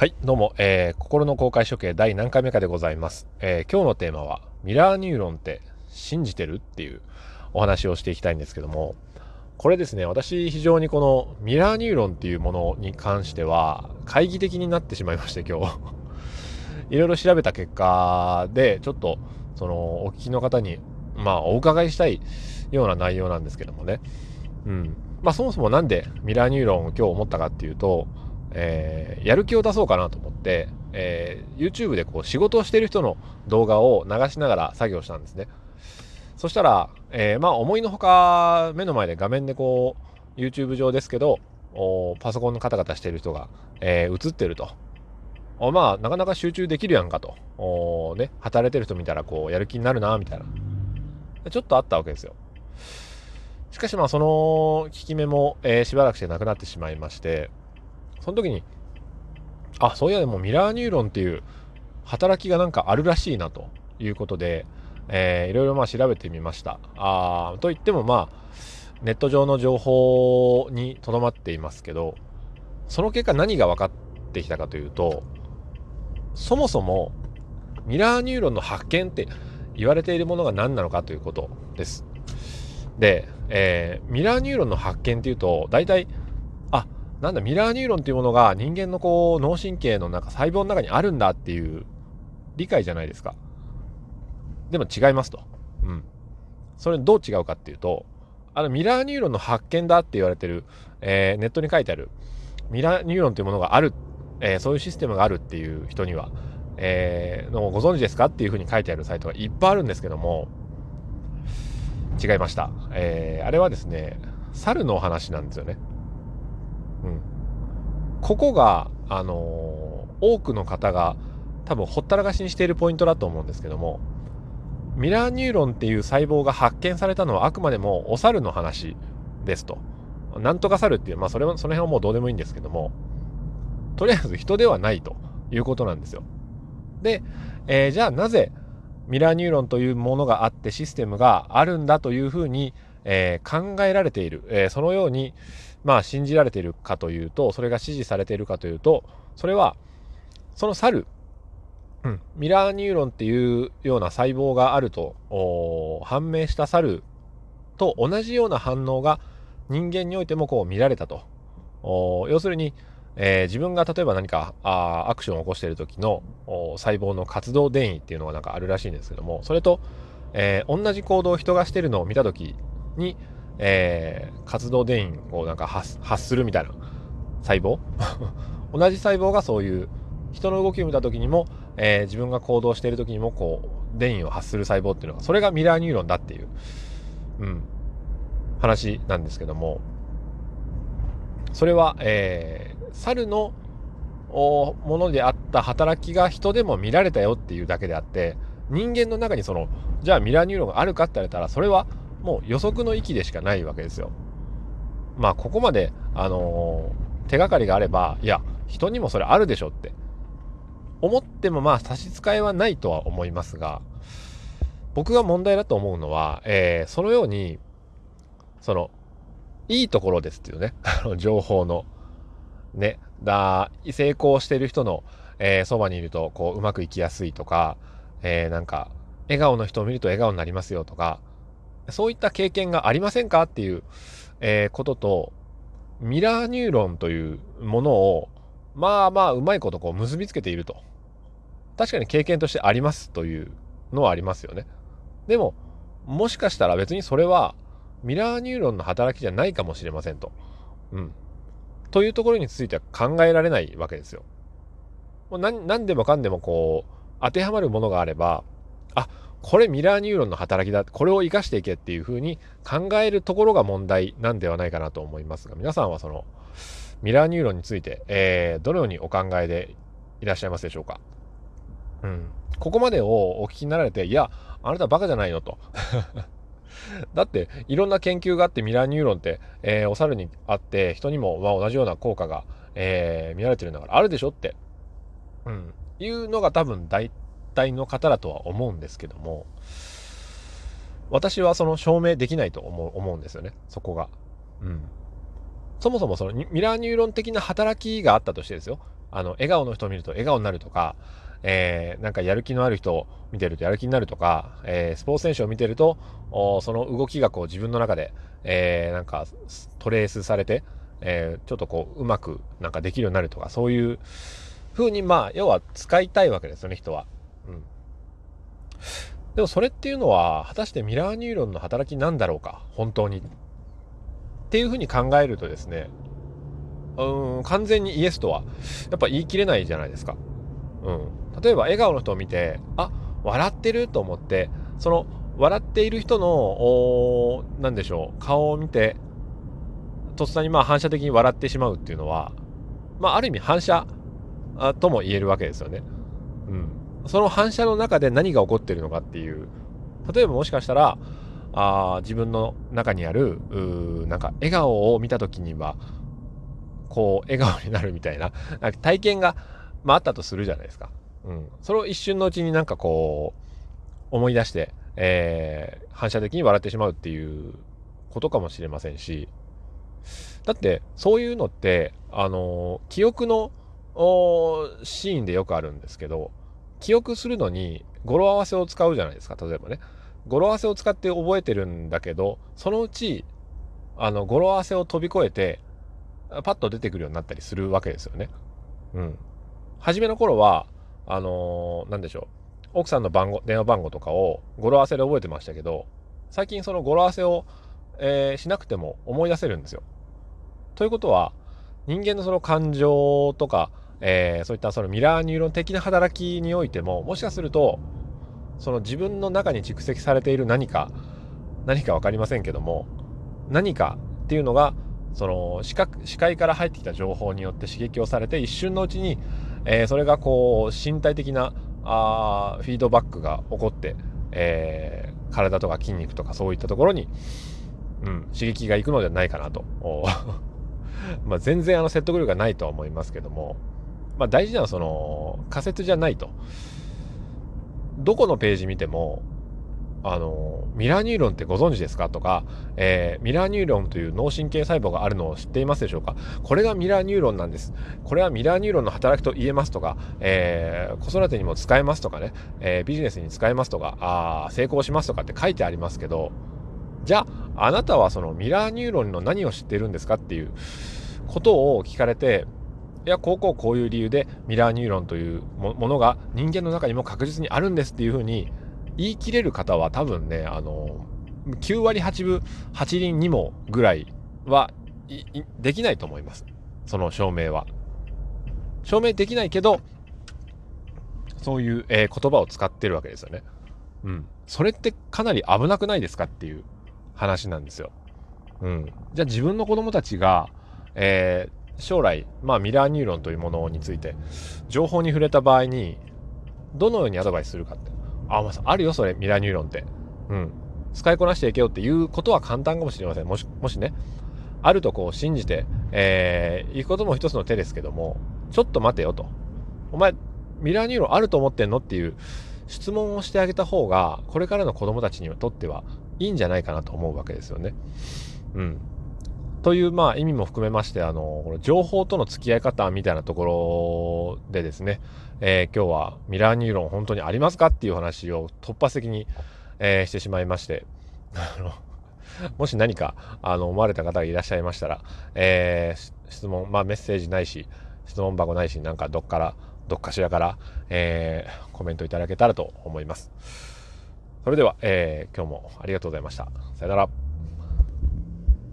はい、どうも、えー、心の公開処刑第何回目かでございます、えー、今日のテーマは、ミラーニューロンって信じてるっていうお話をしていきたいんですけども、これですね、私非常にこのミラーニューロンっていうものに関しては、懐疑的になってしまいまして、今日。いろいろ調べた結果で、ちょっと、その、お聞きの方に、まあ、お伺いしたいような内容なんですけどもね。うん。まあ、そもそもなんでミラーニューロンを今日思ったかっていうと、えー、やる気を出そうかなと思って、えー、YouTube でこう仕事をしてる人の動画を流しながら作業したんですね。そしたら、えー、まあ思いのほか目の前で画面でこう YouTube 上ですけどパソコンのカタカタしてる人が、えー、映ってると。まあなかなか集中できるやんかと。おね、働いてる人見たらこうやる気になるなみたいな。ちょっとあったわけですよ。しかしまあその効き目も、えー、しばらくしてなくなってしまいまして、その時に、あ、そういやでもミラーニューロンっていう働きがなんかあるらしいなということで、えー、いろいろまあ調べてみました。あといってもまあ、ネット上の情報にとどまっていますけど、その結果何が分かってきたかというと、そもそもミラーニューロンの発見って言われているものが何なのかということです。で、えー、ミラーニューロンの発見っていうと、大体なんだミラーニューロンっていうものが人間のこう脳神経の中細胞の中にあるんだっていう理解じゃないですか。でも違いますと。うん。それどう違うかっていうと、あのミラーニューロンの発見だって言われてる、えー、ネットに書いてあるミラーニューロンというものがある、えー、そういうシステムがあるっていう人には、えー、のご存知ですかっていうふうに書いてあるサイトがいっぱいあるんですけども、違いました。えー、あれはですね、猿のお話なんですよね。うん、ここが、あのー、多くの方が多分ほったらかしにしているポイントだと思うんですけどもミラーニューロンっていう細胞が発見されたのはあくまでもお猿の話ですと。なんとか猿っていう、まあそれは、その辺はもうどうでもいいんですけども、とりあえず人ではないということなんですよ。で、えー、じゃあなぜミラーニューロンというものがあってシステムがあるんだというふうに、えー、考えられている、えー、そのように、まあ信じられているかというと、それが支持されているかというと、それは、その猿、うん、ミラーニューロンっていうような細胞があると判明した猿と同じような反応が人間においてもこう見られたと。要するに、えー、自分が例えば何かあアクションを起こしている時の細胞の活動電位っていうのがなんかあるらしいんですけどもそれと、えー、同じ行動を人がしているのを見た時に、えー、活動電位をなんか発するみたいな細胞？同じ細胞がそういう人の動きを見た時にも、えー、自分が行動している時にもこう電位を発する細胞っていうのがそれがミラーニューロンだっていう、うん、話なんですけども。それは、えー、猿のものであった働きが人でも見られたよっていうだけであって人間の中にそのじゃあミラーニューロンがあるかって言われたらそれはもう予測の域でしかないわけですよ。まあここまで、あのー、手がかりがあればいや人にもそれあるでしょって思ってもまあ差し支えはないとは思いますが僕が問題だと思うのは、えー、そのようにそのいいところですっていうね 情報のねだ成功してる人の、えー、そばにいるとこううまくいきやすいとか、えー、なんか笑顔の人を見ると笑顔になりますよとかそういった経験がありませんかっていう、えー、ことと、ミラーニューロンというものを、まあまあうまいことこう結びつけていると。確かに経験としてありますというのはありますよね。でも、もしかしたら別にそれはミラーニューロンの働きじゃないかもしれませんと。うん。というところについては考えられないわけですよ。もう何でもかんでもこう当てはまるものがあれば、あ、これミラーニューロンの働きだこれを生かしていけっていうふうに考えるところが問題なんではないかなと思いますが皆さんはそのミラーニューロンについて、えー、どのようにお考えでいらっしゃいますでしょうか？うん。ここまでをお聞きになられて、いや、あなたバカじゃないのと。だって、いろんな研究があってミラーニューロンって、えー、お猿にあって、人にも、まあ、同じような効果が、えー、見られてるんだから、あるでしょって、うん、いうのが多分大体の方だとは思うんですけども私はその証明できないと思う思うんですよねそこが。うん。そもそもそのミラーニューロン的な働きがあったとしてですよあの、笑顔の人を見ると笑顔になるとか、えー、なんかやる気のある人を見てるとやる気になるとか、えー、スポーツ選手を見てると、その動きがこう自分の中で、えー、なんかトレースされて、えー、ちょっとこううまくなんかできるようになるとか、そういう風にまあ、要は使いたいわけですよね、人は。うん。でもそれっていうのは、果たしてミラーニューロンの働きなんだろうか、本当に。っていう風に考えるとですね、うん、完全にイエスとは、やっぱ言い切れないじゃないですか。うん。例えば笑顔の人を見て、あ、笑ってると思って、その笑っている人の、おなんでしょう、顔を見て、とっさにまあ反射的に笑ってしまうっていうのは、まあある意味反射とも言えるわけですよね。うん。その反射の中で何が起こってるのかっていう。例えばもしかしたら、あ自分の中にある、なんか笑顔を見た時には、こう、笑顔になるみたいな、な体験が、まあ、あったとするじゃないですか。うん。それを一瞬のうちになんかこう、思い出して、えー、反射的に笑ってしまうっていうことかもしれませんし、だって、そういうのって、あの記憶のシーンでよくあるんですけど、記憶するのに語呂合わせを使うじゃないですか、例えばね。語呂合わせを使って覚えてるんだけど、そのうち、あの、語呂合わせを飛び越えて、パッと出てくるようになったりするわけですよね。うん。初めの頃は、あのー、なんでしょう。奥さんの番号、電話番号とかを語呂合わせで覚えてましたけど、最近その語呂合わせを、えー、しなくても思い出せるんですよ。ということは、人間のその感情とか、えー、そういったそのミラーニューロン的な働きにおいても、もしかすると、その自分の中に蓄積されている何か、何か分かりませんけども、何かっていうのが、その視覚視界から入ってきた情報によって刺激をされて一瞬のうちに、えー、それがこう身体的なあフィードバックが起こって、えー、体とか筋肉とかそういったところに、うん、刺激がいくのではないかなと。まあ全然あの説得力がないとは思いますけども、まあ、大事なのはその仮説じゃないと。どこのページ見てもあの、ミラーニューロンってご存知ですか？とか、えー、ミラーニューロンという脳神経細胞があるのを知っていますでしょうか？これがミラーニューロンなんです。これはミラーニューロンの働きと言えますとか、えー、子育てにも使えますとかね、えー、ビジネスに使えますとか、あ成功しますとかって書いてありますけど、じゃあ、あなたはそのミラーニューロンの何を知っているんですかっていうことを聞かれて、いや、こうこうこういう理由でミラーニューロンというものが人間の中にも確実にあるんですっていうふうに言い切れる方は多分ね、あの、9割8分8厘2毛ぐらいはできないと思います。その証明は。証明できないけど、そういう、えー、言葉を使ってるわけですよね。うん。それってかなり危なくないですかっていう話なんですよ。うん。じゃあ自分の子供たちが、えー、将来、まあミラーニューロンというものについて、情報に触れた場合に、どのようにアドバイスするかって。あ、まあ、あるよ、それ、ミラーニューロンって。うん。使いこなしていけよっていうことは簡単かもしれません。もし、もしね、あるとこう信じて、えー、行くことも一つの手ですけども、ちょっと待てよと。お前、ミラーニューロンあると思ってんのっていう質問をしてあげた方が、これからの子供たちにとってはいいんじゃないかなと思うわけですよね。うん。という、まあ、意味も含めまして、あの、情報との付き合い方みたいなところでですね、えー、今日はミラーニューロン本当にありますかっていう話を突発的に、えー、してしまいまして、あの、もし何か、あの、思われた方がいらっしゃいましたら、えー、質問、まあ、メッセージないし、質問箱ないし、なんかどっから、どっかしらから、えー、コメントいただけたらと思います。それでは、えー、今日もありがとうございました。さよなら。